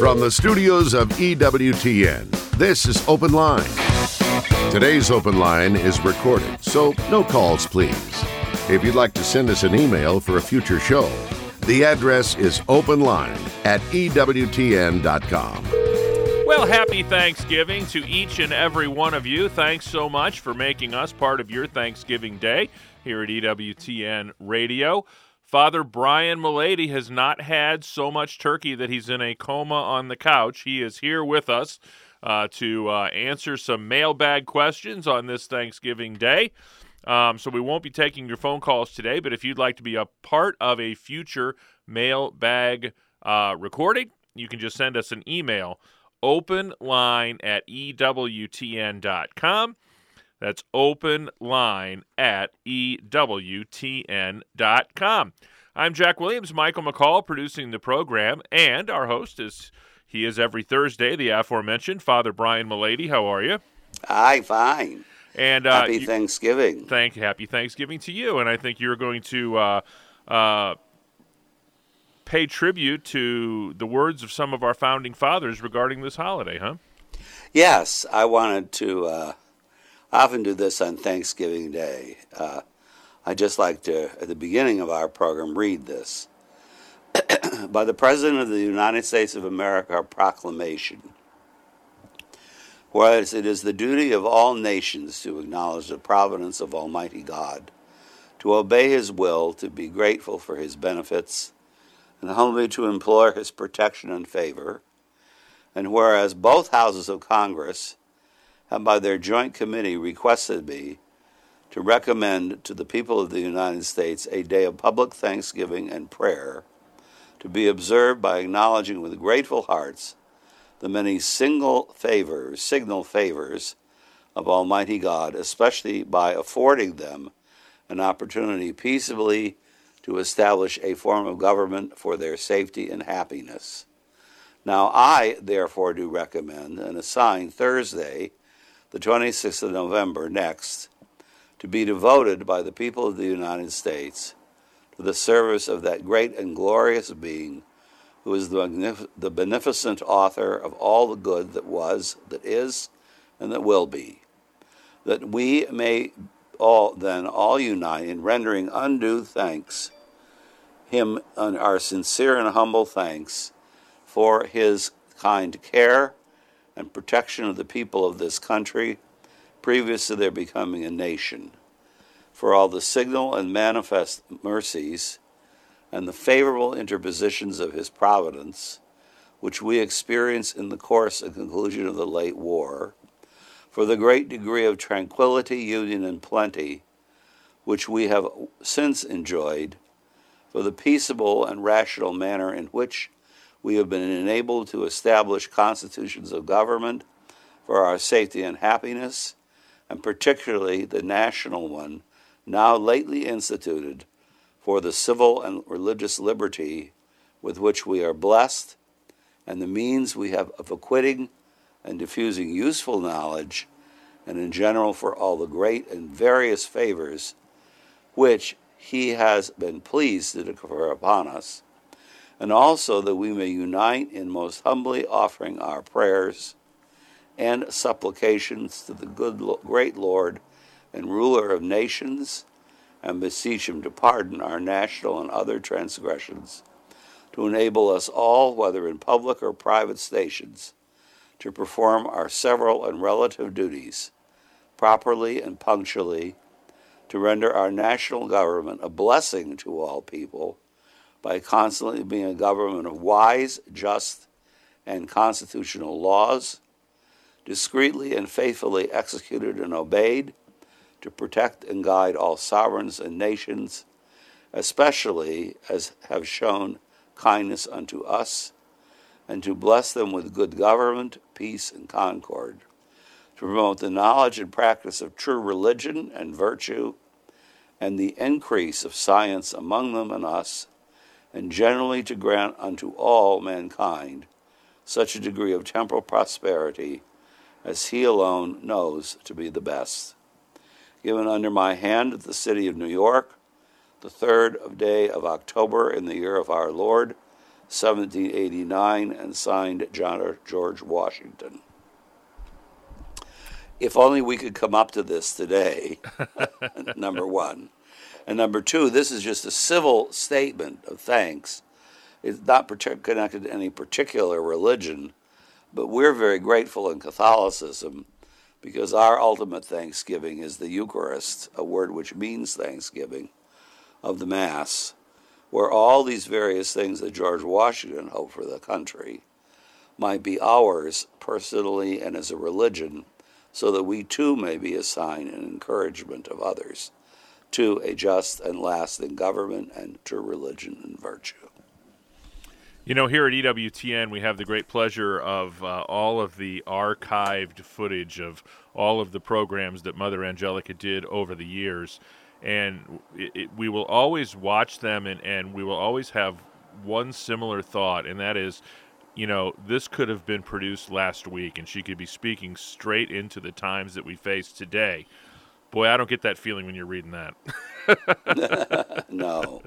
From the studios of EWTN, this is Open Line. Today's Open Line is recorded, so no calls, please. If you'd like to send us an email for a future show, the address is openline at EWTN.com. Well, happy Thanksgiving to each and every one of you. Thanks so much for making us part of your Thanksgiving day here at EWTN Radio. Father Brian Mullady has not had so much turkey that he's in a coma on the couch. He is here with us uh, to uh, answer some mailbag questions on this Thanksgiving day. Um, so we won't be taking your phone calls today, but if you'd like to be a part of a future mailbag uh, recording, you can just send us an email open line at EWTN.com. That's open line at EWTN.com. I'm Jack Williams, Michael McCall producing the program, and our host is he is every Thursday, the aforementioned Father Brian Mullady. How are you? Hi, fine. And uh, Happy you- Thanksgiving. thank happy Thanksgiving to you. And I think you're going to uh, uh, pay tribute to the words of some of our founding fathers regarding this holiday, huh? yes, I wanted to. I often do this on Thanksgiving Day. Uh, I just like to, at the beginning of our program, read this. By the President of the United States of America, proclamation. Whereas it is the duty of all nations to acknowledge the providence of Almighty God, to obey His will, to be grateful for His benefits, and humbly to implore His protection and favor. And whereas both houses of Congress have by their joint committee requested me to recommend to the people of the United States a day of public thanksgiving and prayer to be observed by acknowledging with grateful hearts the many single favors, signal favors of Almighty God, especially by affording them an opportunity peaceably to establish a form of government for their safety and happiness. Now, I therefore do recommend and assign Thursday, the 26th of November next, to be devoted by the people of the United States to the service of that great and glorious being who is the, magnif- the beneficent author of all the good that was, that is, and that will be. That we may all then all unite in rendering undue thanks, him and our sincere and humble thanks for his kind care and protection of the people of this country previous to their becoming a nation, for all the signal and manifest mercies and the favorable interpositions of his providence, which we experience in the course and conclusion of the late war, for the great degree of tranquility, union, and plenty which we have since enjoyed, for the peaceable and rational manner in which we have been enabled to establish constitutions of government for our safety and happiness, and particularly the national one now lately instituted for the civil and religious liberty with which we are blessed, and the means we have of acquitting and diffusing useful knowledge, and in general for all the great and various favors which he has been pleased to confer upon us, and also that we may unite in most humbly offering our prayers and supplications to the good, great Lord and ruler of nations, and beseech him to pardon our national and other transgressions, to enable us all, whether in public or private stations, to perform our several and relative duties properly and punctually, to render our national government a blessing to all people by constantly being a government of wise, just, and constitutional laws, discreetly and faithfully executed and obeyed, to protect and guide all sovereigns and nations, especially as have shown kindness unto us, and to bless them with good government, peace, and concord, to promote the knowledge and practice of true religion and virtue, and the increase of science among them and us, and generally to grant unto all mankind such a degree of temporal prosperity as he alone knows to be the best. Given under my hand at the city of New York, the third of day of October in the year of our Lord, 1789, and signed John George Washington. If only we could come up to this today, number one. And number two, this is just a civil statement of thanks. It's not connected to any particular religion, but we're very grateful in Catholicism because our ultimate thanksgiving is the Eucharist, a word which means thanksgiving of the Mass, where all these various things that George Washington hoped for the country might be ours personally and as a religion, so that we too may be a sign and encouragement of others to a just and lasting government and to religion and virtue. You know, here at EWTN, we have the great pleasure of uh, all of the archived footage of all of the programs that Mother Angelica did over the years. And it, it, we will always watch them, and, and we will always have one similar thought, and that is, you know, this could have been produced last week, and she could be speaking straight into the times that we face today. Boy, I don't get that feeling when you're reading that. no.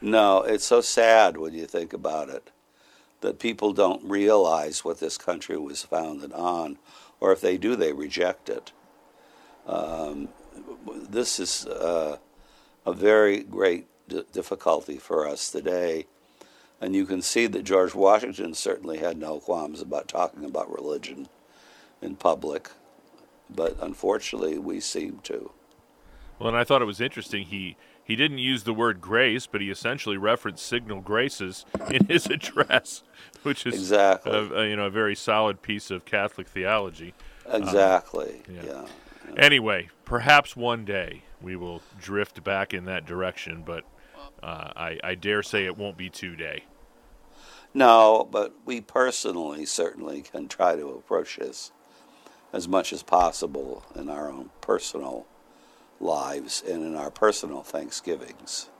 No, it's so sad when you think about it that people don't realize what this country was founded on, or if they do, they reject it. Um, this is uh, a very great d- difficulty for us today. And you can see that George Washington certainly had no qualms about talking about religion in public, but unfortunately, we seem to. Well, and I thought it was interesting. He he didn't use the word grace, but he essentially referenced signal graces in his address, which is exactly a, a, you know a very solid piece of Catholic theology. Exactly. Um, yeah. Yeah, yeah. Anyway, perhaps one day we will drift back in that direction, but uh, I, I dare say it won't be today. No, but we personally certainly can try to approach this as much as possible in our own personal lives and in our personal Thanksgivings.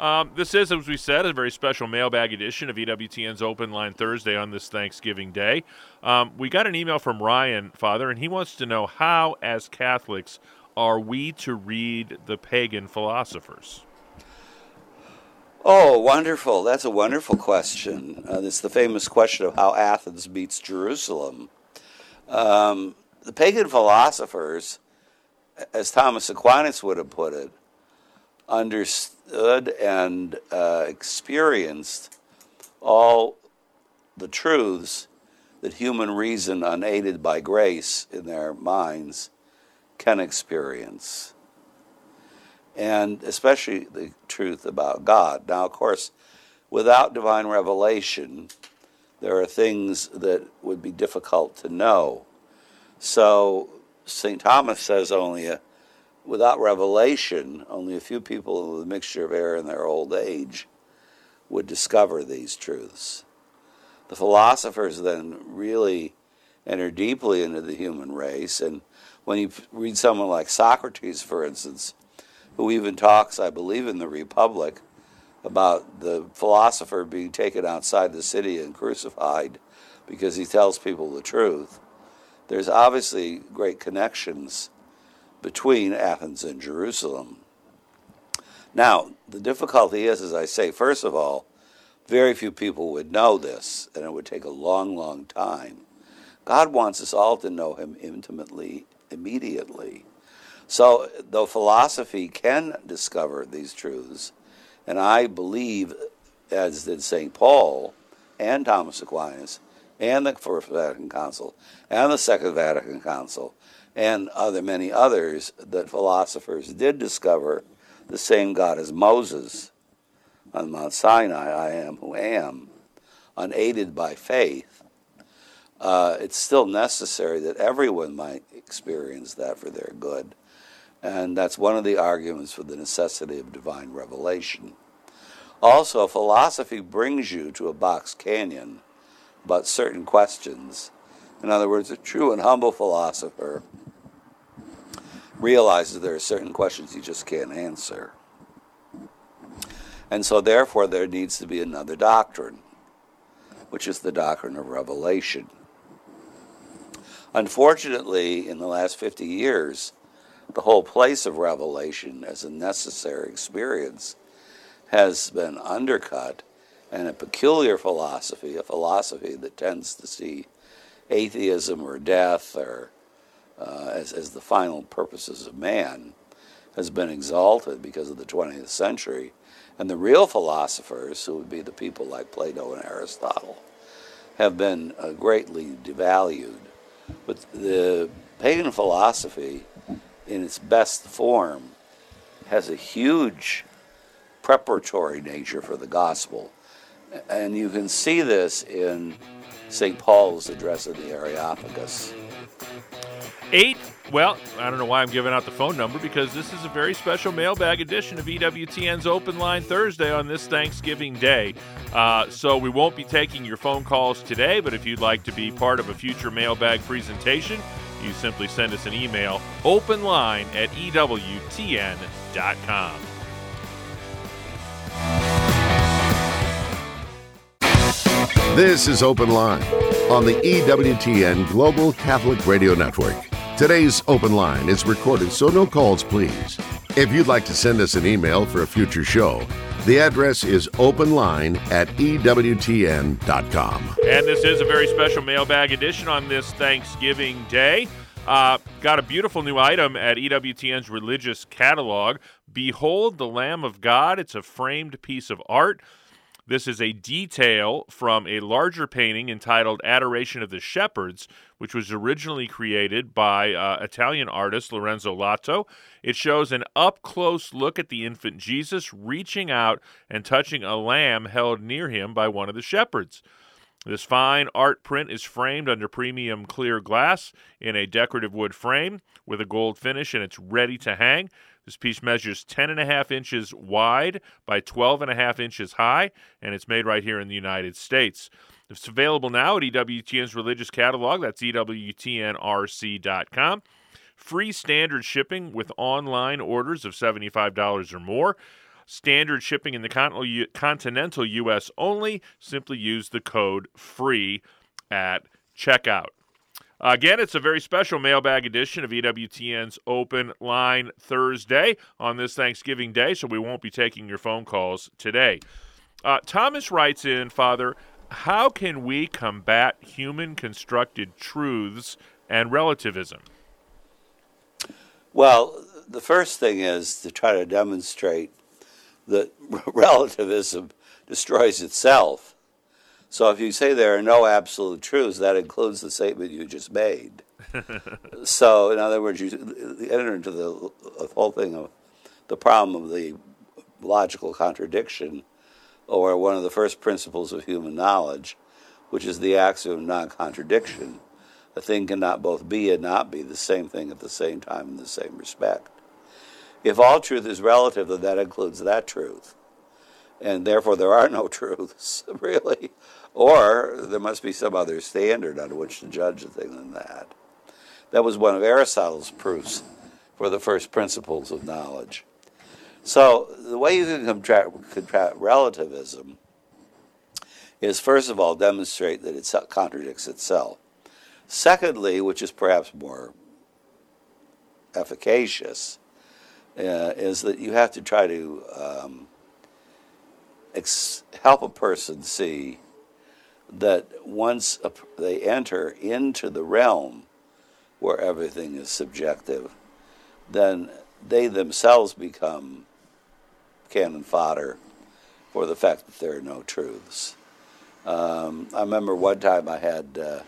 Um, this is, as we said, a very special mailbag edition of EWTN's Open Line Thursday on this Thanksgiving Day. Um, we got an email from Ryan, Father, and he wants to know how, as Catholics, are we to read the pagan philosophers? Oh, wonderful. That's a wonderful question. Uh, it's the famous question of how Athens beats Jerusalem. Um, the pagan philosophers as Thomas Aquinas would have put it, understood and uh, experienced all the truths that human reason, unaided by grace in their minds, can experience. And especially the truth about God. Now, of course, without divine revelation, there are things that would be difficult to know. So, St. Thomas says only a, without revelation, only a few people with a mixture of error in their old age would discover these truths. The philosophers then really enter deeply into the human race, and when you read someone like Socrates, for instance, who even talks, I believe, in the Republic about the philosopher being taken outside the city and crucified because he tells people the truth there's obviously great connections between Athens and Jerusalem. Now, the difficulty is, as I say, first of all, very few people would know this, and it would take a long, long time. God wants us all to know Him intimately, immediately. So, though philosophy can discover these truths, and I believe, as did St. Paul and Thomas Aquinas, and the First Vatican Council and the Second Vatican Council and other many others that philosophers did discover the same God as Moses on Mount Sinai, I am who am, unaided by faith, uh, it's still necessary that everyone might experience that for their good. And that's one of the arguments for the necessity of divine revelation. Also, philosophy brings you to a box canyon about certain questions. In other words, a true and humble philosopher realizes there are certain questions he just can't answer. And so, therefore, there needs to be another doctrine, which is the doctrine of revelation. Unfortunately, in the last 50 years, the whole place of revelation as a necessary experience has been undercut and a peculiar philosophy, a philosophy that tends to see atheism or death or uh, as, as the final purposes of man, has been exalted because of the 20th century. And the real philosophers, who would be the people like Plato and Aristotle, have been uh, greatly devalued. But the pagan philosophy, in its best form, has a huge preparatory nature for the gospel. And you can see this in St. Paul's address in the Areopagus. Eight, well, I don't know why I'm giving out the phone number because this is a very special mailbag edition of EWTN's Open Line Thursday on this Thanksgiving Day. Uh, so we won't be taking your phone calls today, but if you'd like to be part of a future mailbag presentation, you simply send us an email, openline at EWTN.com. This is Open Line on the EWTN Global Catholic Radio Network. Today's Open Line is recorded, so no calls, please. If you'd like to send us an email for a future show, the address is openline at EWTN.com. And this is a very special mailbag edition on this Thanksgiving Day. Uh, got a beautiful new item at EWTN's religious catalog. Behold the Lamb of God. It's a framed piece of art. This is a detail from a larger painting entitled Adoration of the Shepherds, which was originally created by uh, Italian artist Lorenzo Lotto. It shows an up close look at the infant Jesus reaching out and touching a lamb held near him by one of the shepherds. This fine art print is framed under premium clear glass in a decorative wood frame with a gold finish, and it's ready to hang. This piece measures 10 and a half inches wide by 12 and a half inches high, and it's made right here in the United States. It's available now at EWTN's religious catalog. That's EWTNRC.com. Free standard shipping with online orders of $75 or more. Standard shipping in the continental U.S. only. Simply use the code FREE at checkout. Again, it's a very special mailbag edition of EWTN's Open Line Thursday on this Thanksgiving Day, so we won't be taking your phone calls today. Uh, Thomas writes in, Father, how can we combat human constructed truths and relativism? Well, the first thing is to try to demonstrate that relativism destroys itself so if you say there are no absolute truths, that includes the statement you just made. so, in other words, you enter into the, the whole thing of the problem of the logical contradiction, or one of the first principles of human knowledge, which is the axiom of non contradiction. A thing cannot both be and not be the same thing at the same time in the same respect. If all truth is relative, then that includes that truth. And therefore, there are no truths, really. Or there must be some other standard on which to judge a thing than that. That was one of Aristotle's proofs for the first principles of knowledge. So the way you can contract, relativism is first of all demonstrate that it contradicts itself. Secondly, which is perhaps more efficacious, uh, is that you have to try to um, ex- help a person see that once they enter into the realm where everything is subjective, then they themselves become cannon fodder for the fact that there are no truths. Um, I remember one time I had uh,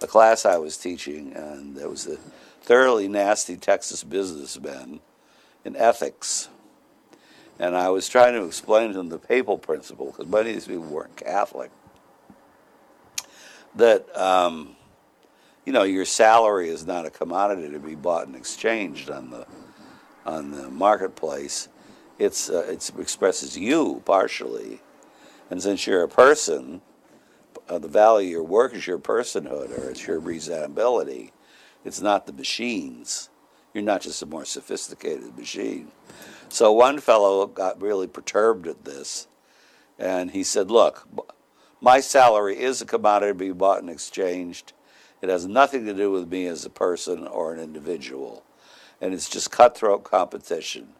a class I was teaching, and there was a thoroughly nasty Texas businessman in ethics. And I was trying to explain to him the papal principle, because many of these people weren't Catholic that um, you know your salary is not a commodity to be bought and exchanged on the on the marketplace. It's uh, it expresses you partially, and since you're a person, uh, the value of your work is your personhood or it's your reasonability. It's not the machines. You're not just a more sophisticated machine. So one fellow got really perturbed at this, and he said, "Look." My salary is a commodity to be bought and exchanged. It has nothing to do with me as a person or an individual. And it's just cutthroat competition.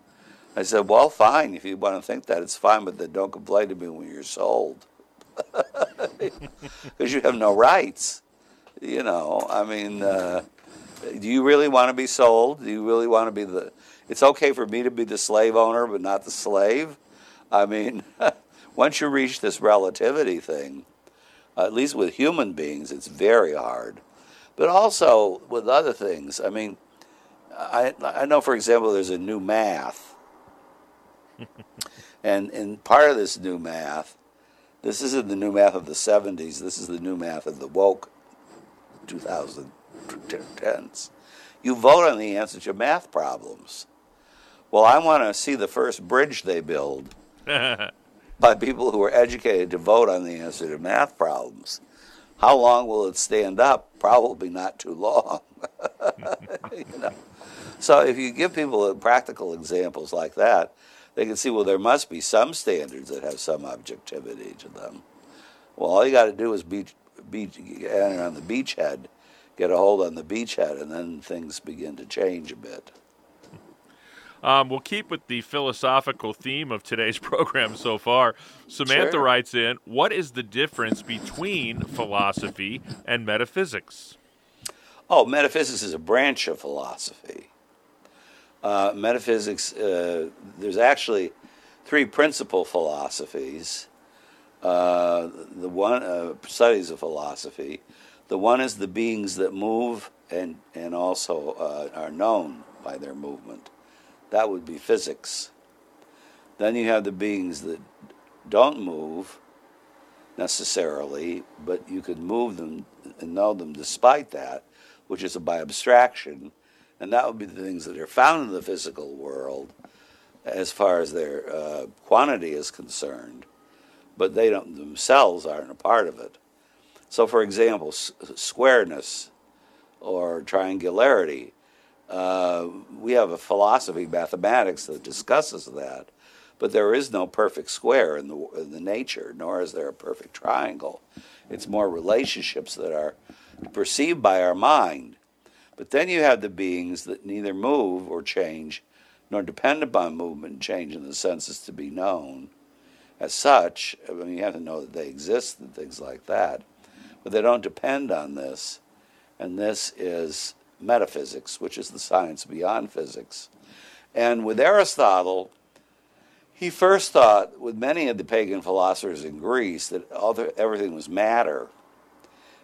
I said, Well, fine. If you want to think that, it's fine, but then don't complain to me when you're sold. because you have no rights. You know, I mean, uh, do you really want to be sold? Do you really want to be the? It's okay for me to be the slave owner, but not the slave. I mean, once you reach this relativity thing, at least with human beings, it's very hard. But also with other things, I mean, I, I know, for example, there's a new math. And, and part of this new math, this isn't the new math of the 70s, this is the new math of the woke 2010s. You vote on the answer to math problems. Well, I want to see the first bridge they build by people who are educated to vote on the answer to math problems. How long will it stand up? Probably not too long. you know? So if you give people practical examples like that, they can see, well, there must be some standards that have some objectivity to them. Well, all you got to do is beach, beach, enter on the beachhead, get a hold on the beachhead, and then things begin to change a bit. Um, we'll keep with the philosophical theme of today's program so far. Samantha Sure. writes in, What is the difference between philosophy and metaphysics? Oh, metaphysics is a branch of philosophy. Uh, metaphysics, uh, there's actually three principal philosophies. Uh, the one uh, studies of philosophy. The one is the beings that move and and also uh, are known by their movement. That would be physics. Then you have the beings that don't move necessarily, but you could move them and know them despite that, which is by abstraction, and that would be the things that are found in the physical world as far as their uh, quantity is concerned, but they don't themselves aren't a part of it. So, for example, s- squareness or triangularity, uh, we have a philosophy, mathematics, that discusses that, but there is no perfect square in the, in the nature, nor is there a perfect triangle. It's more relationships that are perceived by our mind. But then you have the beings that neither move or change, nor depend upon movement and change in the senses to be known. As such, I mean, you have to know that they exist and things like that. But they don't depend on this. And this is metaphysics, which is the science beyond physics. And with Aristotle, he first thought, with many of the pagan philosophers in Greece, that everything was matter.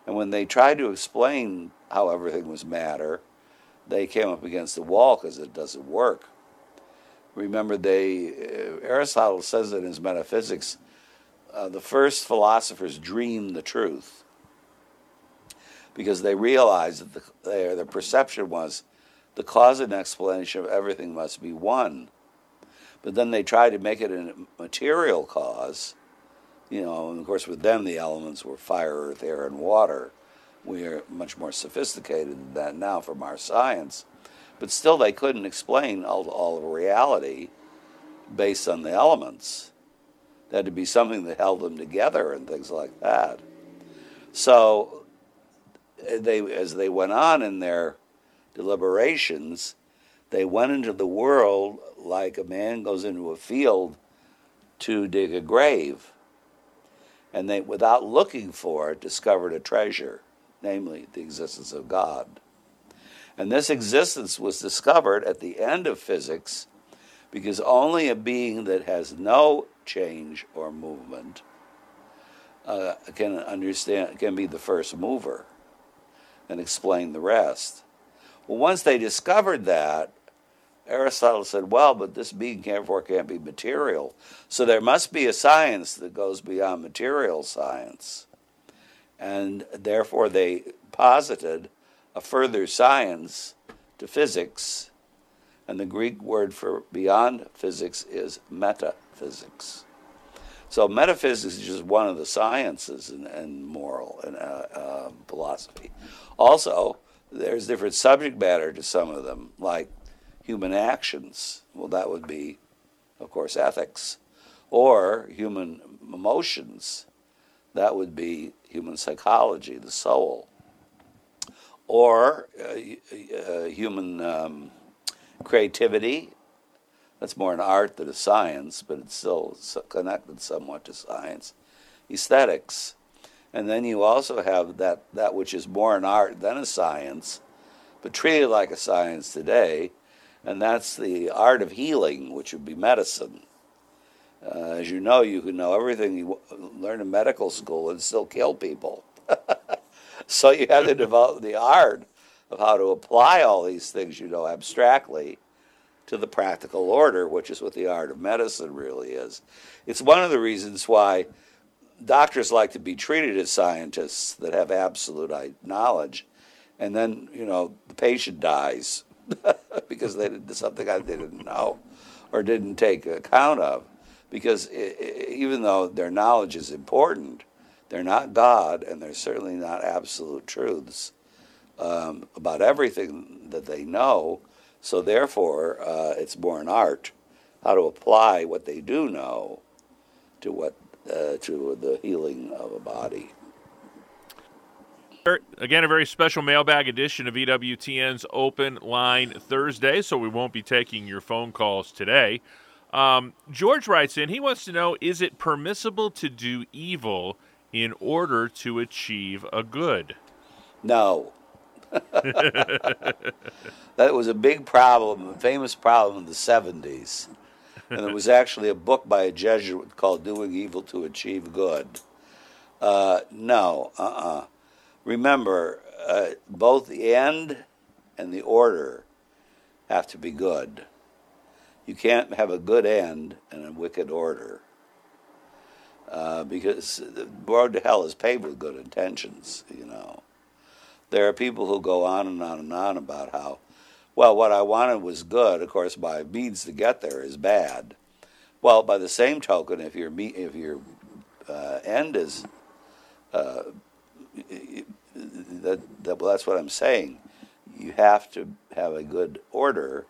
And when they tried to explain how everything was matter, they came up against the wall because it doesn't work. Remember, they uh, Aristotle says it in his Metaphysics, uh, the first philosophers dreamed the truth because they realized that the, their, their perception was the cause and explanation of everything must be one. But then they tried to make it a material cause, you know, and of course with them the elements were fire, earth, air, and water. We are much more sophisticated than that now from our science. But still they couldn't explain all, all of reality based on the elements. There had to be something that held them together and things like that. So they, as they went on in their deliberations, they went into the world like a man goes into a field to dig a grave. And they, without looking for it, discovered a treasure, namely the existence of God. And this existence was discovered at the end of physics because only a being that has no change or movement uh, can understand, can be the first mover and explain the rest. Well, once they discovered that, Aristotle said, well, but this being therefore can't be material. So there must be a science that goes beyond material science. And therefore they posited a further science to physics. And the Greek word for beyond physics is metaphysics. So metaphysics is just one of the sciences in, and moral and uh, uh, philosophy. Also, there's different subject matter to some of them, like human actions. Well, that would be, of course, ethics, or human emotions. That would be human psychology, the soul, or uh, uh, human um, creativity. That's more an art than a science, but it's still connected somewhat to science. Aesthetics. And then you also have that, that which is more an art than a science, but treated like a science today, and that's the art of healing, which would be medicine. Uh, as you know, you can know everything you learn in medical school and still kill people. so you have to develop the art of how to apply all these things you know abstractly to the practical order, which is what the art of medicine really is. It's one of the reasons why doctors like to be treated as scientists that have absolute knowledge, and then you know the patient dies because they did something they didn't know or didn't take account of. Because even though their knowledge is important, they're not God, and they're certainly not absolute truths um, about everything that they know. So therefore, uh, it's more an art how to apply what they do know to what uh, to the healing of a body. Again, a very special mailbag edition of EWTN's Open Line Thursday, so we won't be taking your phone calls today. Um, George writes in, he wants to know is it permissible to do evil in order to achieve a good? No. that was a big problem, a famous problem in the 70s. And there was actually a book by a Jesuit called Doing Evil to Achieve Good. Uh, no, uh uh-uh. uh Remember, uh, both the end and the order have to be good. You can't have a good end and a wicked order. Uh, because the road to hell is paved with good intentions, you know. There are people who go on and on and on about how, well, what I wanted was good. Of course, my means to get there is bad. Well, by the same token, if your if your uh, end is uh, that, that well, that's what I'm saying. You have to have a good order,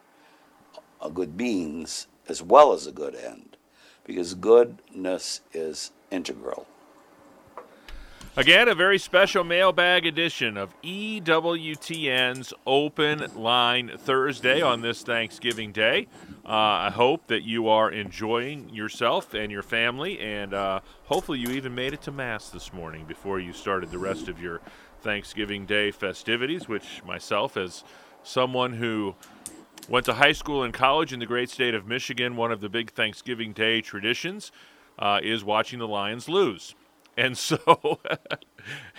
a good means, as well as a good end, because goodness is integral. Again, a very special mailbag edition of EWTN's Open Line Thursday on this Thanksgiving Day. Uh, I hope that you are enjoying yourself and your family, and uh, hopefully, you even made it to Mass this morning before you started the rest of your Thanksgiving Day festivities, which myself, as someone who went to high school and college in the great state of Michigan, one of the big Thanksgiving Day traditions uh, is watching the Lions lose. And so,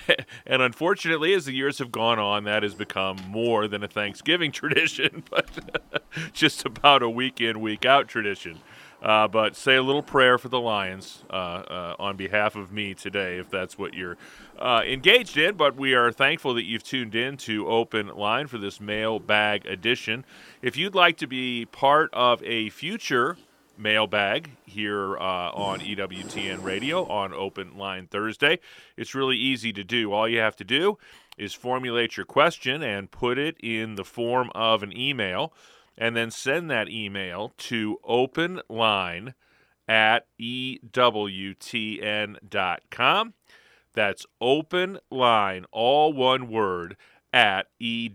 and unfortunately, as the years have gone on, that has become more than a Thanksgiving tradition, but just about a week in, week out tradition. Uh, but say a little prayer for the Lions uh, uh, on behalf of me today, if that's what you're uh, engaged in. But we are thankful that you've tuned in to Open Line for this mailbag edition. If you'd like to be part of a future mailbag here uh, on EWTN Radio on Open Line Thursday. It's really easy to do. All you have to do is formulate your question and put it in the form of an email, and then send that email to openline at EWTN.com. That's open line, all one word, at EWTN.com.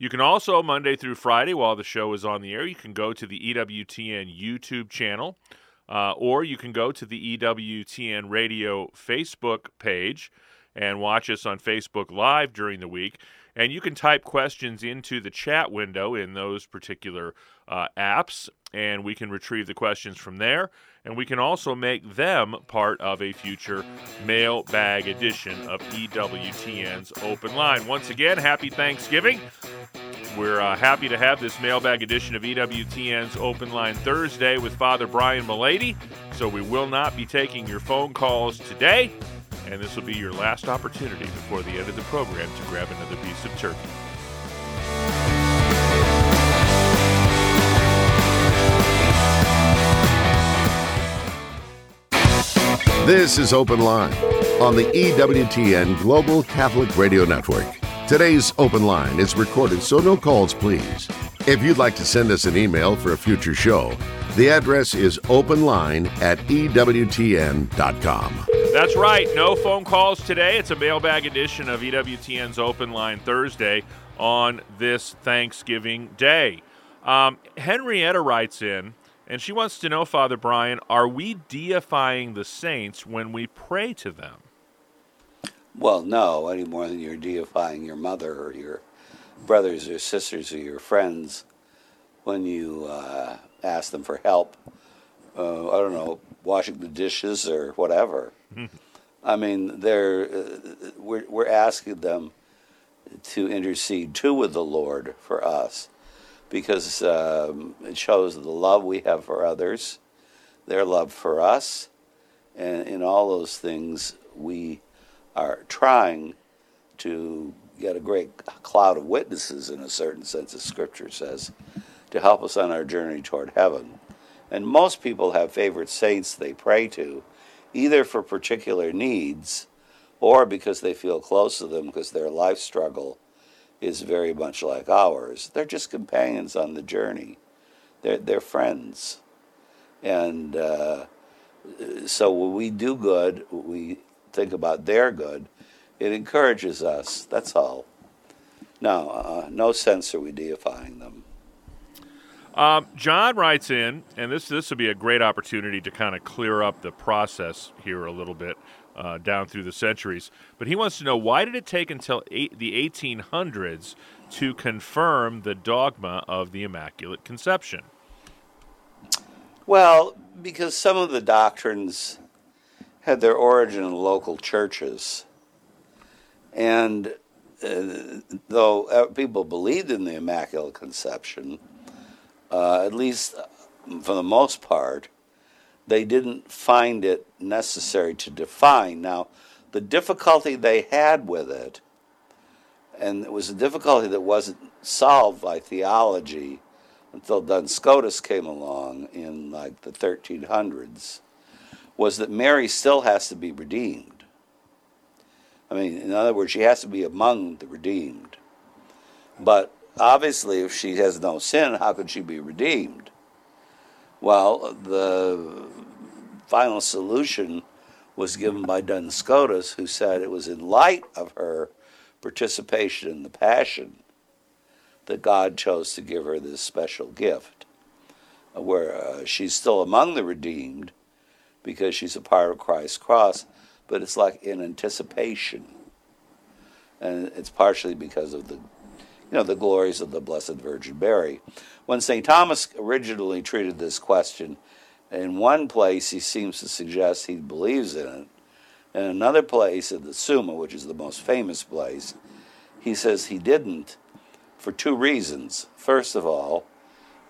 You can also, Monday through Friday, while the show is on the air, you can go to the EWTN YouTube channel, uh, or you can go to the EWTN Radio Facebook page and watch us on Facebook Live during the week. And you can type questions into the chat window in those particular uh, apps, and we can retrieve the questions from there. And we can also make them part of a future mailbag edition of EWTN's Open Line. Once again, happy Thanksgiving. We're uh, happy to have this mailbag edition of EWTN's Open Line Thursday with Father Brian Mullady. So we will not be taking your phone calls today, and this will be your last opportunity before the end of the program to grab another piece of turkey. This is Open Line on the EWTN Global Catholic Radio Network. Today's open line is recorded, so no calls, please. If you'd like to send us an email for a future show, the address is openline at EWTN.com. That's right. No phone calls today. It's a mailbag edition of EWTN's Open Line Thursday on this Thanksgiving Day. Um, Henrietta writes in And she wants to know, Father Brian, are we deifying the saints when we pray to them? Well, no, any more than you're deifying your mother or your brothers or sisters or your friends when you uh, ask them for help. Uh, I don't know, washing the dishes or whatever. I mean, they're uh, we're we're asking them to intercede too with the Lord for us, because um, it shows the love we have for others, their love for us, and in all those things we are trying to get a great cloud of witnesses, in a certain sense, as Scripture says, to help us on our journey toward heaven. And most people have favorite saints they pray to, either for particular needs or because they feel close to them because their life struggle is very much like ours. They're just companions on the journey, they're, they're friends. And uh, so when we do good, we think about their good, it encourages us. That's all. No, uh, no sense are we deifying them. Um, John writes in, and this this would be a great opportunity to kind of clear up the process here a little bit uh, down through the centuries. But he wants to know why did it take until eight, the 1800s to confirm the dogma of the Immaculate Conception? Well, because some of the doctrines had their origin in local churches. And uh, though uh, people believed in the Immaculate Conception, uh, at least for the most part, they didn't find it necessary to define. Now, the difficulty they had with it, and it was a difficulty that wasn't solved by theology until Duns Scotus came along in like the 1300s, was that Mary still has to be redeemed. I mean, in other words, she has to be among the redeemed. But obviously, if she has no sin, how could she be redeemed? Well, the final solution was given by Duns Scotus, who said it was in light of her participation in the Passion that God chose to give her this special gift, where uh, she's still among the redeemed because she's a part of Christ's cross, but it's like in anticipation. And it's partially because of the you know, the glories of the Blessed Virgin Mary. When St. Thomas originally treated this question, in one place he seems to suggest he believes in it. In another place, in the Summa, which is the most famous place, he says he didn't for two reasons. First of all,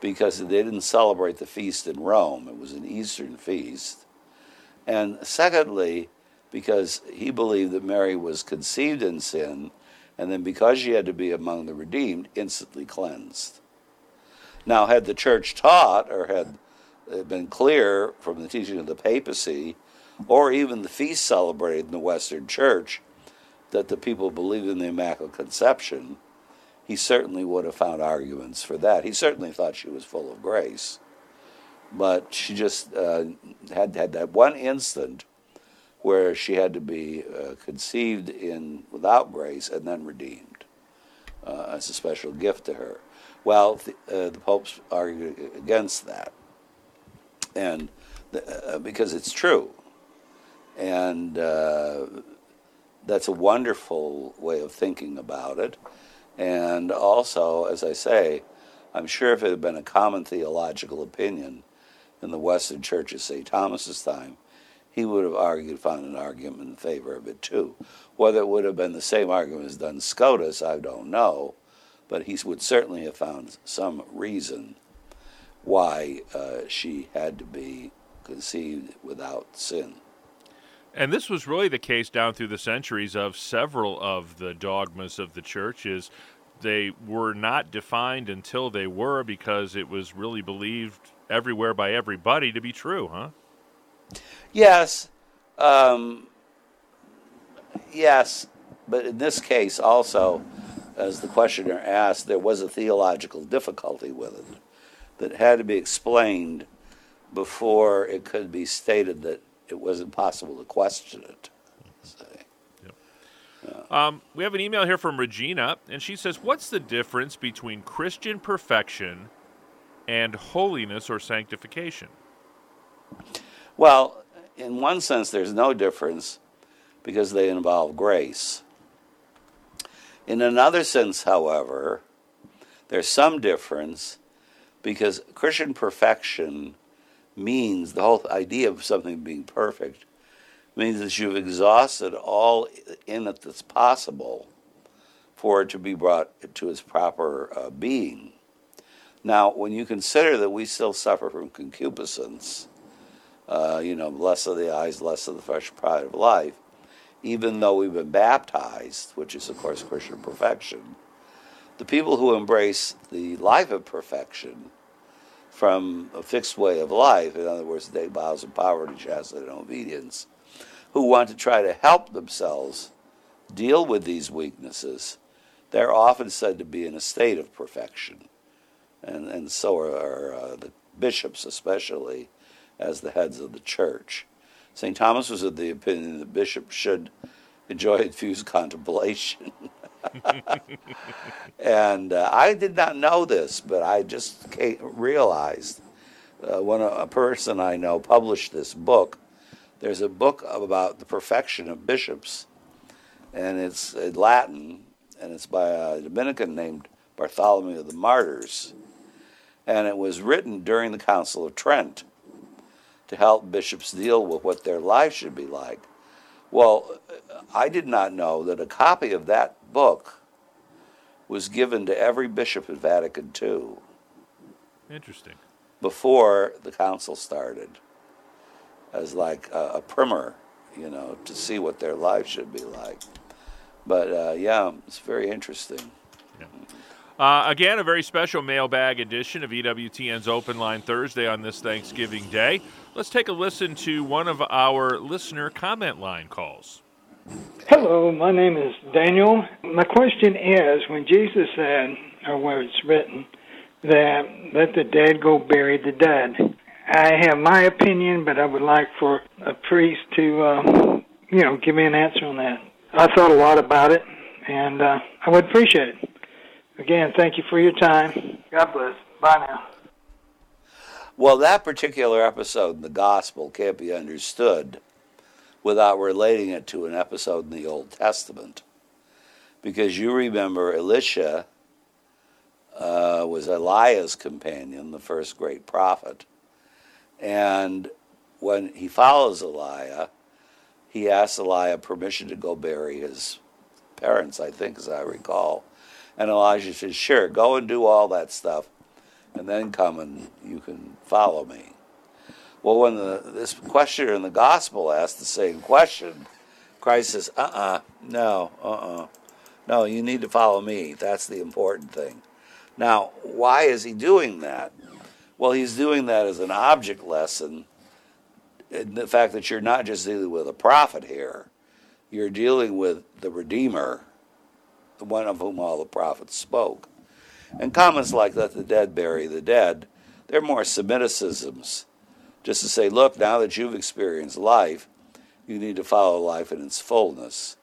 because they didn't celebrate the feast in Rome, it was an Eastern feast. And secondly, because he believed that Mary was conceived in sin, and then because she had to be among the redeemed, instantly cleansed. Now, had the church taught, or had it been clear from the teaching of the papacy, or even the feast celebrated in the Western Church, that the people believed in the Immaculate Conception, he certainly would have found arguments for that. He certainly thought she was full of grace. But she just uh, had had that one instant where she had to be uh, conceived in without grace and then redeemed uh, as a special gift to her. Well, the, uh, the popes argued against that, and uh, because it's true, and uh, that's a wonderful way of thinking about it. And also, as I say, I'm sure if it had been a common theological opinion in the Western Church of St. Thomas's time, he would have argued, found an argument in favor of it too. Whether it would have been the same argument as Duns Scotus, I don't know, but he would certainly have found some reason why uh, she had to be conceived without sin. And this was really the case down through the centuries of several of the dogmas of the church is they were not defined until they were because it was really believed everywhere by everybody to be true, huh? Yes, um, yes, but in this case also, as the questioner asked, there was a theological difficulty with it that had to be explained before it could be stated that it wasn't possible to question it. Um, we have an email here from Regina, and she says, What's the difference between Christian perfection and holiness or sanctification? Well, in one sense, there's no difference because they involve grace. In another sense, however, there's some difference because Christian perfection means the whole idea of something being perfect means that you've exhausted all in it that's possible for it to be brought to its proper uh, being. Now, when you consider that we still suffer from concupiscence, uh, you know, less of the eyes, less of the fresh pride of life, even though we've been baptized, which is, of course, Christian perfection, the people who embrace the life of perfection from a fixed way of life, in other words, they vows of poverty, chastity, and obedience, who want to try to help themselves deal with these weaknesses, they're often said to be in a state of perfection. And, and so are, are uh, the bishops, especially, as the heads of the church. St. Thomas was of the opinion that bishops should enjoy infused contemplation. And uh, I did not know this, but I just realized uh, when a, a, person I know published this book. There's a book about the perfection of bishops, and it's in Latin, and it's by a Dominican named Bartholomew of the Martyrs. And it was written during the Council of Trent to help bishops deal with what their life should be like. Well, I did not know that a copy of that book was given to every bishop at Vatican II. Interesting. Before the council started, as like a, a primer, you know, to see what their life should be like. But uh, yeah, it's very interesting. Yeah. Uh, again, a very special mailbag edition of EWTN's Open Line Thursday on this Thanksgiving Day. Let's take a listen to one of our listener comment line calls. Hello, my name is Daniel. My question is when Jesus said, or where it's written, that let the dead go bury the dead, I have my opinion, but I would like for a priest to, uh, you know, give me an answer on that. I thought a lot about it, and uh, I would appreciate it. Again, thank you for your time. God bless. Bye now. Well, that particular episode in the gospel can't be understood without relating it to an episode in the Old Testament. Because you remember Elisha uh, was Elijah's companion, the first great prophet. And when he follows Elijah, he asks Elijah permission to go bury his parents, I think, as I recall. And Elijah says, Sure, go and do all that stuff, and then come and you can follow me. Well, when the, this questioner in the gospel asked the same question, Christ says, Uh uh-uh, uh no, uh uh-uh. uh. No, you need to follow me. That's the important thing. Now, why is he doing that? Well, he's doing that as an object lesson in the fact that you're not just dealing with a prophet here, you're dealing with the Redeemer the one of whom all the prophets spoke. And comments like let the dead bury the dead, they're more Semiticisms. Just to say, look, now that you've experienced life, you need to follow life in its fullness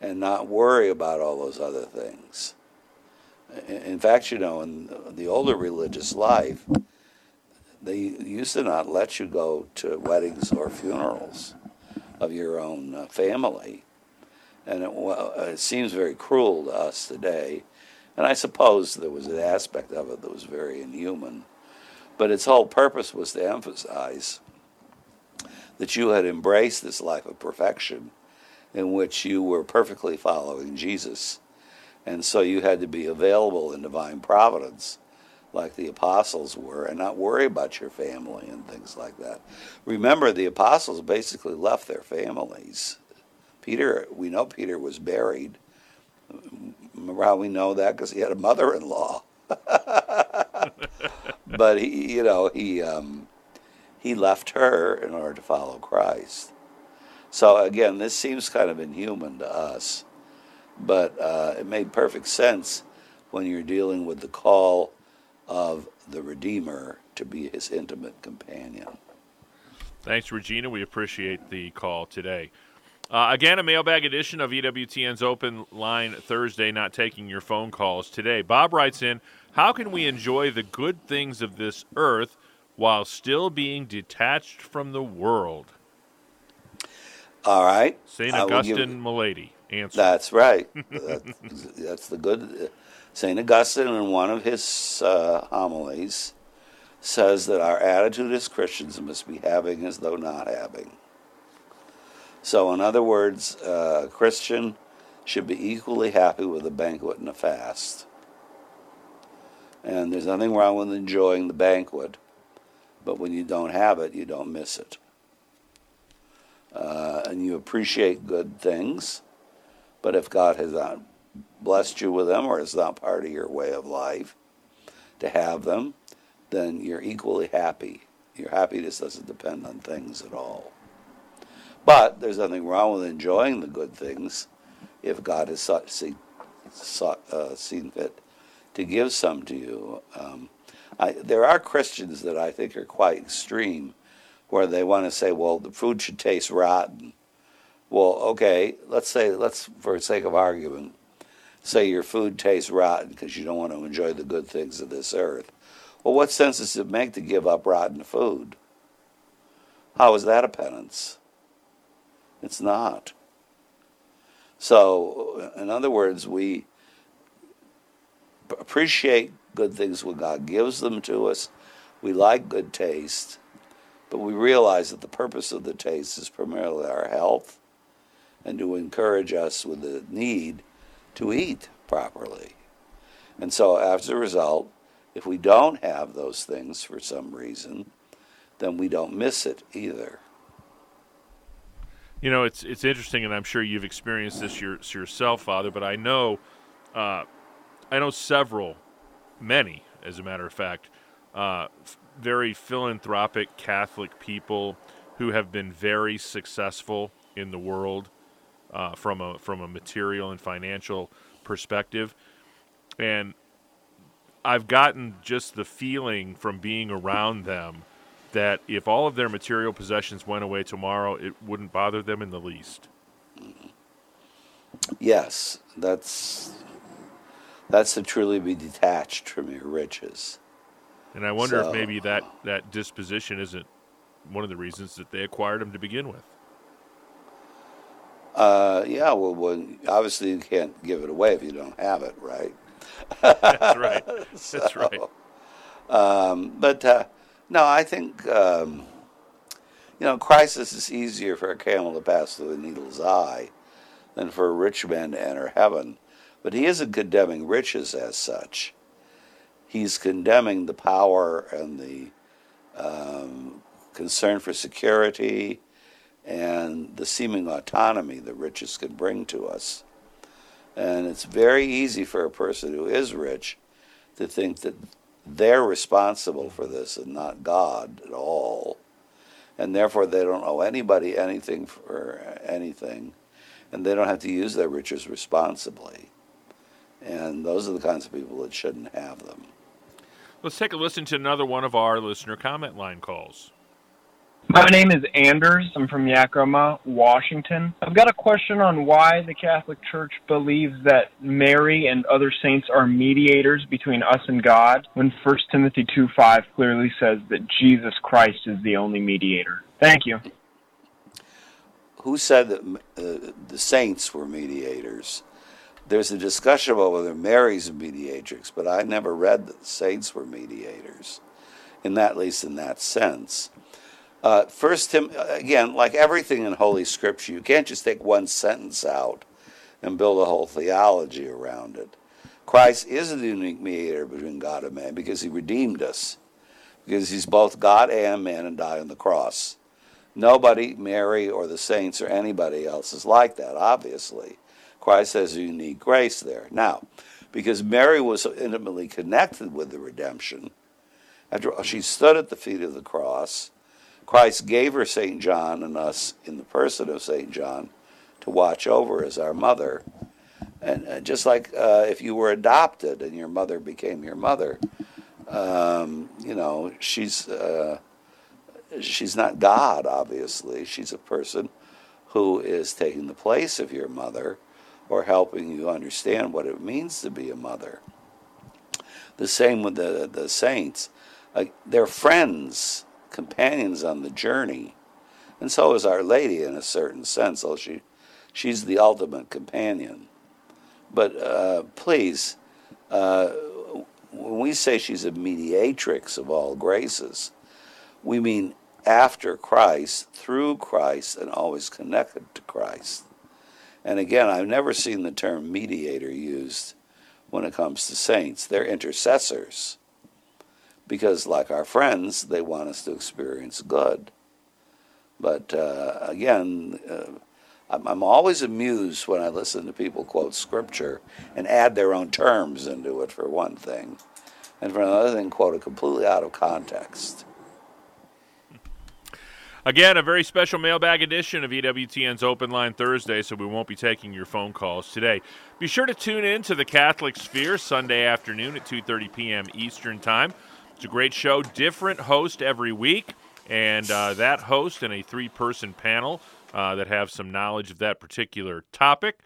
and not worry about all those other things. In fact, you know, in the older religious life, they used to not let you go to weddings or funerals of your own uh, family and it, it seems very cruel to us today. And I suppose there was an aspect of it that was very inhuman. But its whole purpose was to emphasize that you had embraced this life of perfection in which you were perfectly following Jesus. And so you had to be available in divine providence like the apostles were and not worry about your family and things like that. Remember, the apostles basically left their families Peter, we know Peter was buried. Remember how we know that? Because he had a mother-in-law. but he, you know, he um, he left her in order to follow Christ. So again, this seems kind of inhuman to us, but uh, it made perfect sense when you're dealing with the call of the Redeemer to be his intimate companion. Thanks, Regina. We appreciate the call today. Uh, again, a mailbag edition of EWTN's Open Line Thursday, not taking your phone calls today. Bob writes in How can we enjoy the good things of this earth while still being detached from the world? All right. St. Augustine give- Mullady. Answer. That's right. that's, that's the good. St. Augustine, in one of his uh, homilies, says that our attitude as Christians must be having as though not having. So, in other words, uh, a Christian should be equally happy with a banquet and a fast. And there's nothing wrong with enjoying the banquet, but when you don't have it, you don't miss it. Uh, and you appreciate good things, but if God has not blessed you with them or it's not part of your way of life to have them, then you're equally happy. Your happiness doesn't depend on things at all. But there's nothing wrong with enjoying the good things if God has sought, see, sought, uh, seen fit to give some to you. Um, I, there are Christians that I think are quite extreme where they want to say, well, the food should taste rotten. Well, okay, let's say, let's, for the sake of argument, say your food tastes rotten because you don't want to enjoy the good things of this earth. Well, what sense does it make to give up rotten food? How is that a penance? It's not. So, in other words, we appreciate good things when God gives them to us. We like good taste, but we realize that the purpose of the taste is primarily our health and to encourage us with the need to eat properly. And so, as a result, if we don't have those things for some reason, then we don't miss it either. You know, it's it's interesting, and I'm sure you've experienced this your, yourself, Father. But I know, uh, I know several, many, as a matter of fact, uh, very philanthropic Catholic people who have been very successful in the world uh, from a from a material and financial perspective, and I've gotten just the feeling from being around them that if all of their material possessions went away tomorrow, it wouldn't bother them in the least. Yes, that's that's to truly be detached from your riches. And I wonder So- if maybe that, that disposition isn't one of the reasons that they acquired them to begin with. Uh, yeah, well, when, obviously you can't give it away if you don't have it, right? That's right. That's right. Um, but uh, no, I think um, you know, crisis is easier for a camel to pass through a needle's eye than for a rich man to enter heaven. But he isn't condemning riches as such. He's condemning the power and the um, concern for security and the seeming autonomy that riches can bring to us. And it's very easy for a person who is rich to think that they're responsible for this and not God at all. And therefore, they don't owe anybody anything for anything. And they don't have to use their riches responsibly. And those are the kinds of people that shouldn't have them. Let's take a listen to another one of our listener comment line calls. My name is Anders. I'm from Yakima, Washington. I've got a question on why the Catholic Church believes that Mary and other saints are mediators between us and God, when 1 Timothy 2 5 clearly says that Jesus Christ is the only mediator. Thank you. Who said that uh, the saints were mediators? There's a discussion about whether Mary's a mediatrix, but I never read that the saints were mediators, in that, at least in that sense. Uh, first, Tim, again, like everything in Holy Scripture, you can't just take one sentence out and build a whole theology around it. Christ is the unique mediator between God and man because he redeemed us, because he's both God and man and died on the cross. Nobody, Mary or the saints or anybody else, is like that, obviously. Christ has a unique grace there. Now, because Mary was so intimately connected with the redemption, after all, she stood at the feet of the cross. Christ gave her St. John and us in the person of St. John to watch over as our mother. And uh, just like uh, if you were adopted and your mother became your mother, um, you know, she's, uh, she's not God, obviously. She's a person who is taking the place of your mother or helping you understand what it means to be a mother. The same with the, the saints. Uh, they're friends, companions on the journey. And so is Our Lady in a certain sense, although she, she's the ultimate companion. But uh, please, uh, when we say she's a mediatrix of all graces, we mean after Christ, through Christ, and always connected to Christ. And again, I've never seen the term mediator used when it comes to saints. They're intercessors because, like our friends, they want us to experience good. But uh, again, uh, I'm, I'm always amused when I listen to people quote scripture and add their own terms into it, for one thing, and for another thing, quote it completely out of context. Again, a very special mailbag edition of EWTN's Open Line Thursday, so we won't be taking your phone calls today. Be sure to tune in to the Catholic Sphere Sunday afternoon at 2:30 p.m. Eastern Time. It's a great show, different host every week, and uh, that host and a three-person panel uh, that have some knowledge of that particular topic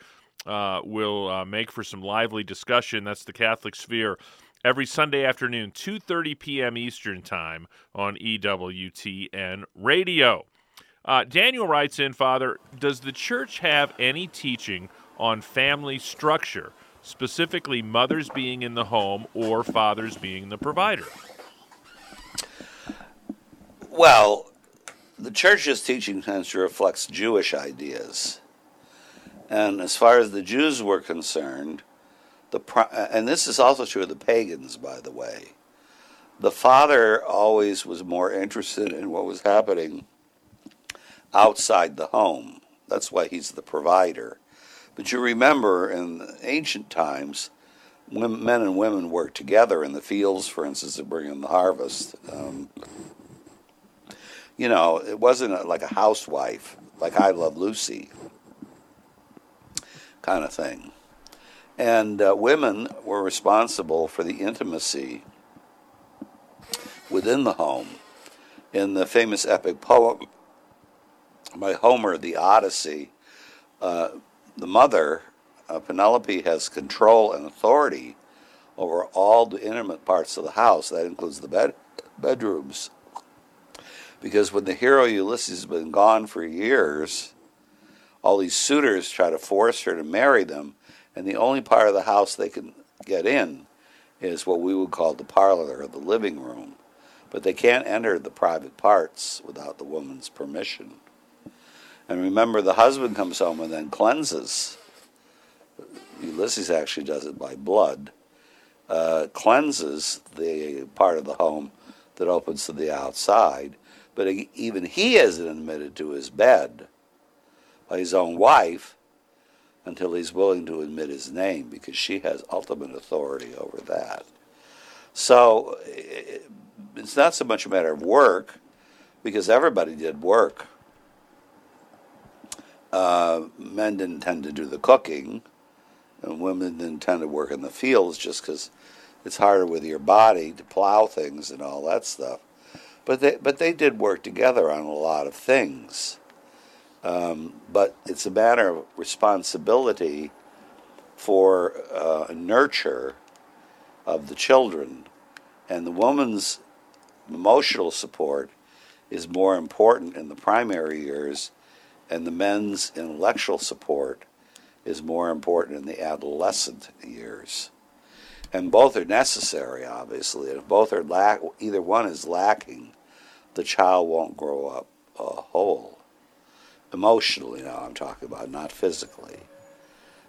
uh, will uh, make for some lively discussion. That's the Catholic Sphere every Sunday afternoon, 2:30 p.m. Eastern Time on EWTN Radio. Uh, Daniel writes in, Father, does the church have any teaching on family structure, specifically mothers being in the home or fathers being the provider? Well, the church's teaching tends to reflect Jewish ideas. And as far as the Jews were concerned, the and this is also true of the pagans, by the way. The father always was more interested in what was happening outside the home. That's why he's the provider. But you remember in ancient times, when men and women worked together in the fields, for instance, to bring in the harvest. Um, you know, it wasn't a, like a housewife, like I Love Lucy kind of thing. And uh, women were responsible for the intimacy within the home. In the famous epic poem by Homer, The Odyssey, uh, the mother, uh, Penelope, has control and authority over all the intimate parts of the house. That includes the bed, bedrooms. Because when the hero Ulysses has been gone for years, all these suitors try to force her to marry them and the only part of the house they can get in is what we would call the parlor or the living room. But they can't enter the private parts without the woman's permission. And remember, the husband comes home and then cleanses. Ulysses actually does it by blood. Uh, cleanses the part of the home that opens to the outside. But even he isn't admitted to his bed by his own wife until he's willing to admit his name because she has ultimate authority over that. So it's not so much a matter of work because everybody did work. Uh, men didn't tend to do the cooking, and women didn't tend to work in the fields just because it's harder with your body to plow things and all that stuff. But they, but they did work together on a lot of things. Um, but it's a matter of responsibility for uh, nurture of the children. And the woman's emotional support is more important in the primary years, and the men's intellectual support is more important in the adolescent years. And both are necessary, obviously. If both are lack, either one is lacking, the child won't grow up uh, whole emotionally now I'm talking about, not physically.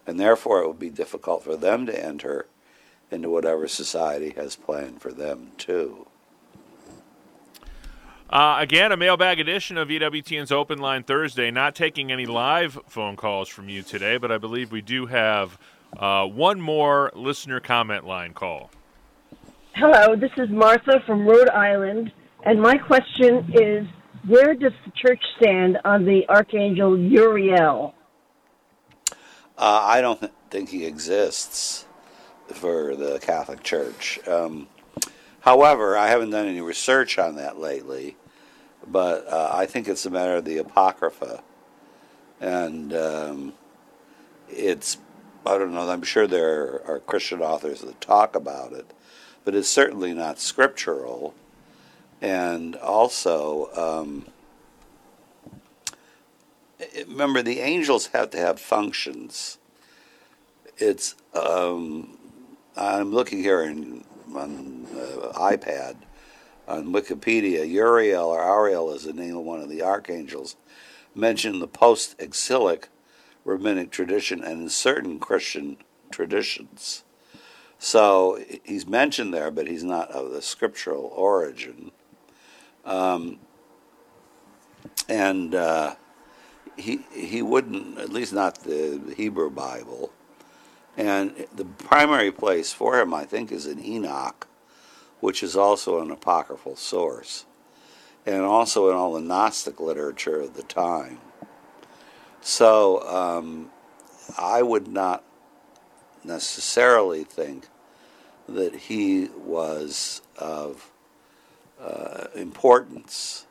And therefore, it would be difficult for them to enter into whatever society has planned for them, too. Uh, again, a mailbag edition of EWTN's Open Line Thursday. Not taking any live phone calls from you today, but I believe we do have uh, one more listener comment line call. Hello, this is Martha from Rhode Island, and my question is where does the church stand on the Archangel Uriel? Uh, I don't th- think he exists for the Catholic Church. Um, however, I haven't done any research on that lately, but uh, I think it's a matter of the Apocrypha. And um, it's, I don't know, I'm sure there are Christian authors that talk about it, but it's certainly not scriptural. And also, um, remember, the angels have to have functions. It's um, I'm looking here in, on uh, iPad on Wikipedia. Uriel or Ariel is the name of one of the archangels mentioned in the post-exilic rabbinic tradition and in certain Christian traditions. So he's mentioned there, but he's not of the scriptural origin. Um, and uh, he he wouldn't, at least not the Hebrew Bible. And the primary place for him, I think, is in Enoch, which is also an apocryphal source, and also in all the Gnostic literature of the time. So um, I would not necessarily think that he was of uh, importance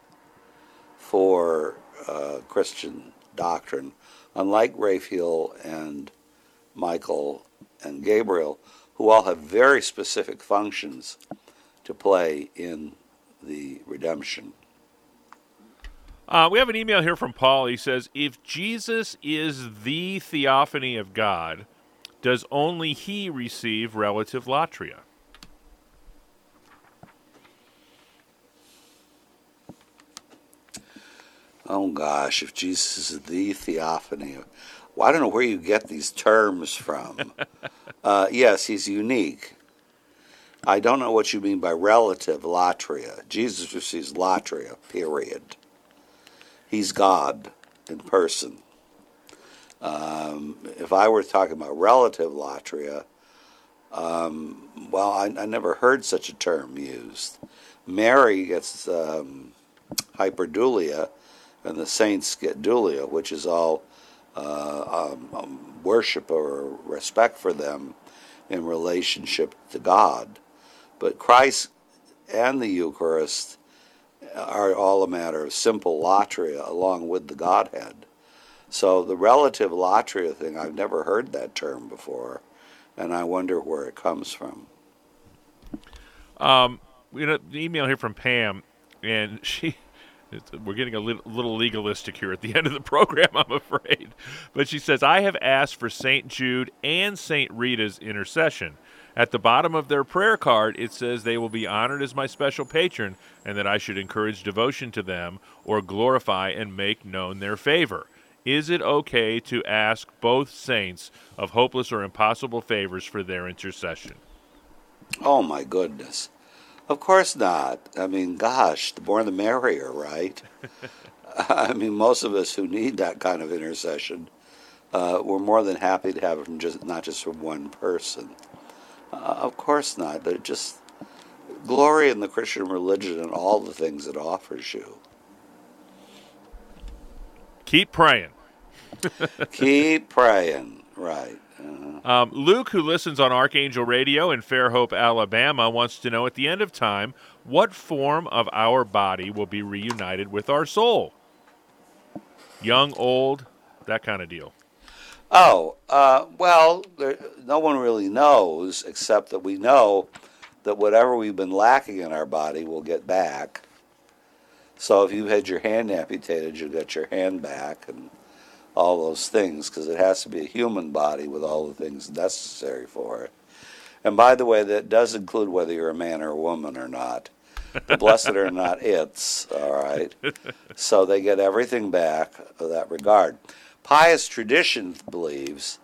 for uh, Christian doctrine, unlike Raphael and Michael and Gabriel, who all have very specific functions to play in the redemption. Uh, we have an email here from Paul. He says, If Jesus is the theophany of God, does only he receive relative latria? Oh gosh, if Jesus is the theophany, well, I don't know where you get these terms from. uh, yes, he's unique. I don't know what you mean by relative latria. Jesus receives latria, period. He's God in person. Um, if I were talking about relative latria, um, well, I, I, never heard such a term used. Mary gets um, hyperdulia and the saints get dulia, which is all uh, um, um, worship or respect for them in relationship to God. But Christ and the Eucharist are all a matter of simple latria along with the Godhead. So the relative latria thing, I've never heard that term before, and I wonder where it comes from. Um, we got an email here from Pam, and she we're getting a little, legalistic here at the end of the program, I'm afraid. But she says, I have asked for St. Jude and St. Rita's intercession. At the bottom of their prayer card, it says they will be honored as my special patron and that I should encourage devotion to them or glorify and make known their favor. Is it okay to ask both saints of hopeless or impossible favors for their intercession? Oh, my goodness. Of course not. I mean, gosh, the more the merrier, right? I mean, most of us who need that kind of intercession, uh, we're more than happy to have it from just not just from one person. Uh, of course not. But just glory in the Christian religion and all the things it offers you. Keep praying. Keep praying. Right. Um, Luke, who listens on Archangel Radio in Fairhope, Alabama, wants to know at the end of time what form of our body will be reunited with our soul? Young, old, that kind of deal. Oh, uh, well, there, no one really knows except that we know that whatever we've been lacking in our body will get back. So if you had your hand amputated, you'll get your hand back, and all those things because it has to be a human body with all the things necessary for it. And by the way, that does include whether you're a man or a woman or not. The blessed are not its, all right? So they get everything back of that regard. Pious tradition believes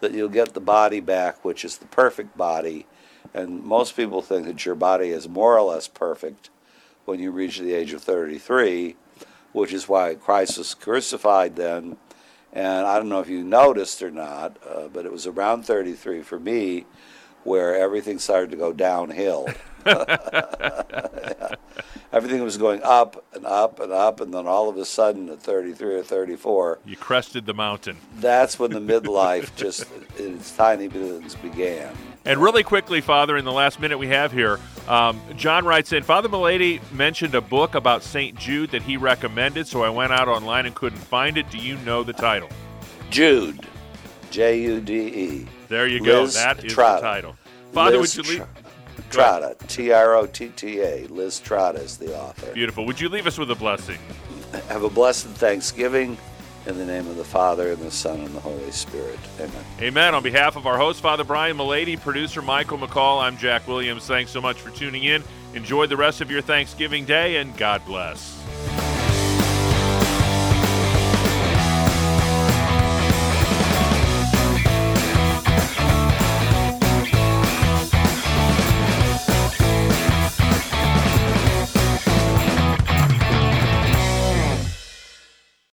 that you'll get the body back, which is the perfect body. And most people think that your body is more or less perfect when you reach the age of 33, which is why Christ was crucified then and I don't know if you noticed or not, uh, but it was around 33 for me where everything started to go downhill. Everything was going up and up and up, and then all of a sudden at 33 or 34, you crested the mountain. That's when the midlife just in its tiny bits began. And really quickly, Father, in the last minute we have here, um, John writes in Father Mullady mentioned a book about St. Jude that he recommended, so I went out online and couldn't find it. Do you know the title? Jude. J U D E. There you go. Liz that is Trotta. the title. Father, Liz would you leave? Trotta, T R O T T A. Liz Trotta is the author. Beautiful. Would you leave us with a blessing? Have a blessed Thanksgiving in the name of the Father, and the Son, and the Holy Spirit. Amen. Amen. On behalf of our host, Father Brian Mullady, producer Michael McCall, I'm Jack Williams. Thanks so much for tuning in. Enjoy the rest of your Thanksgiving day, and God bless.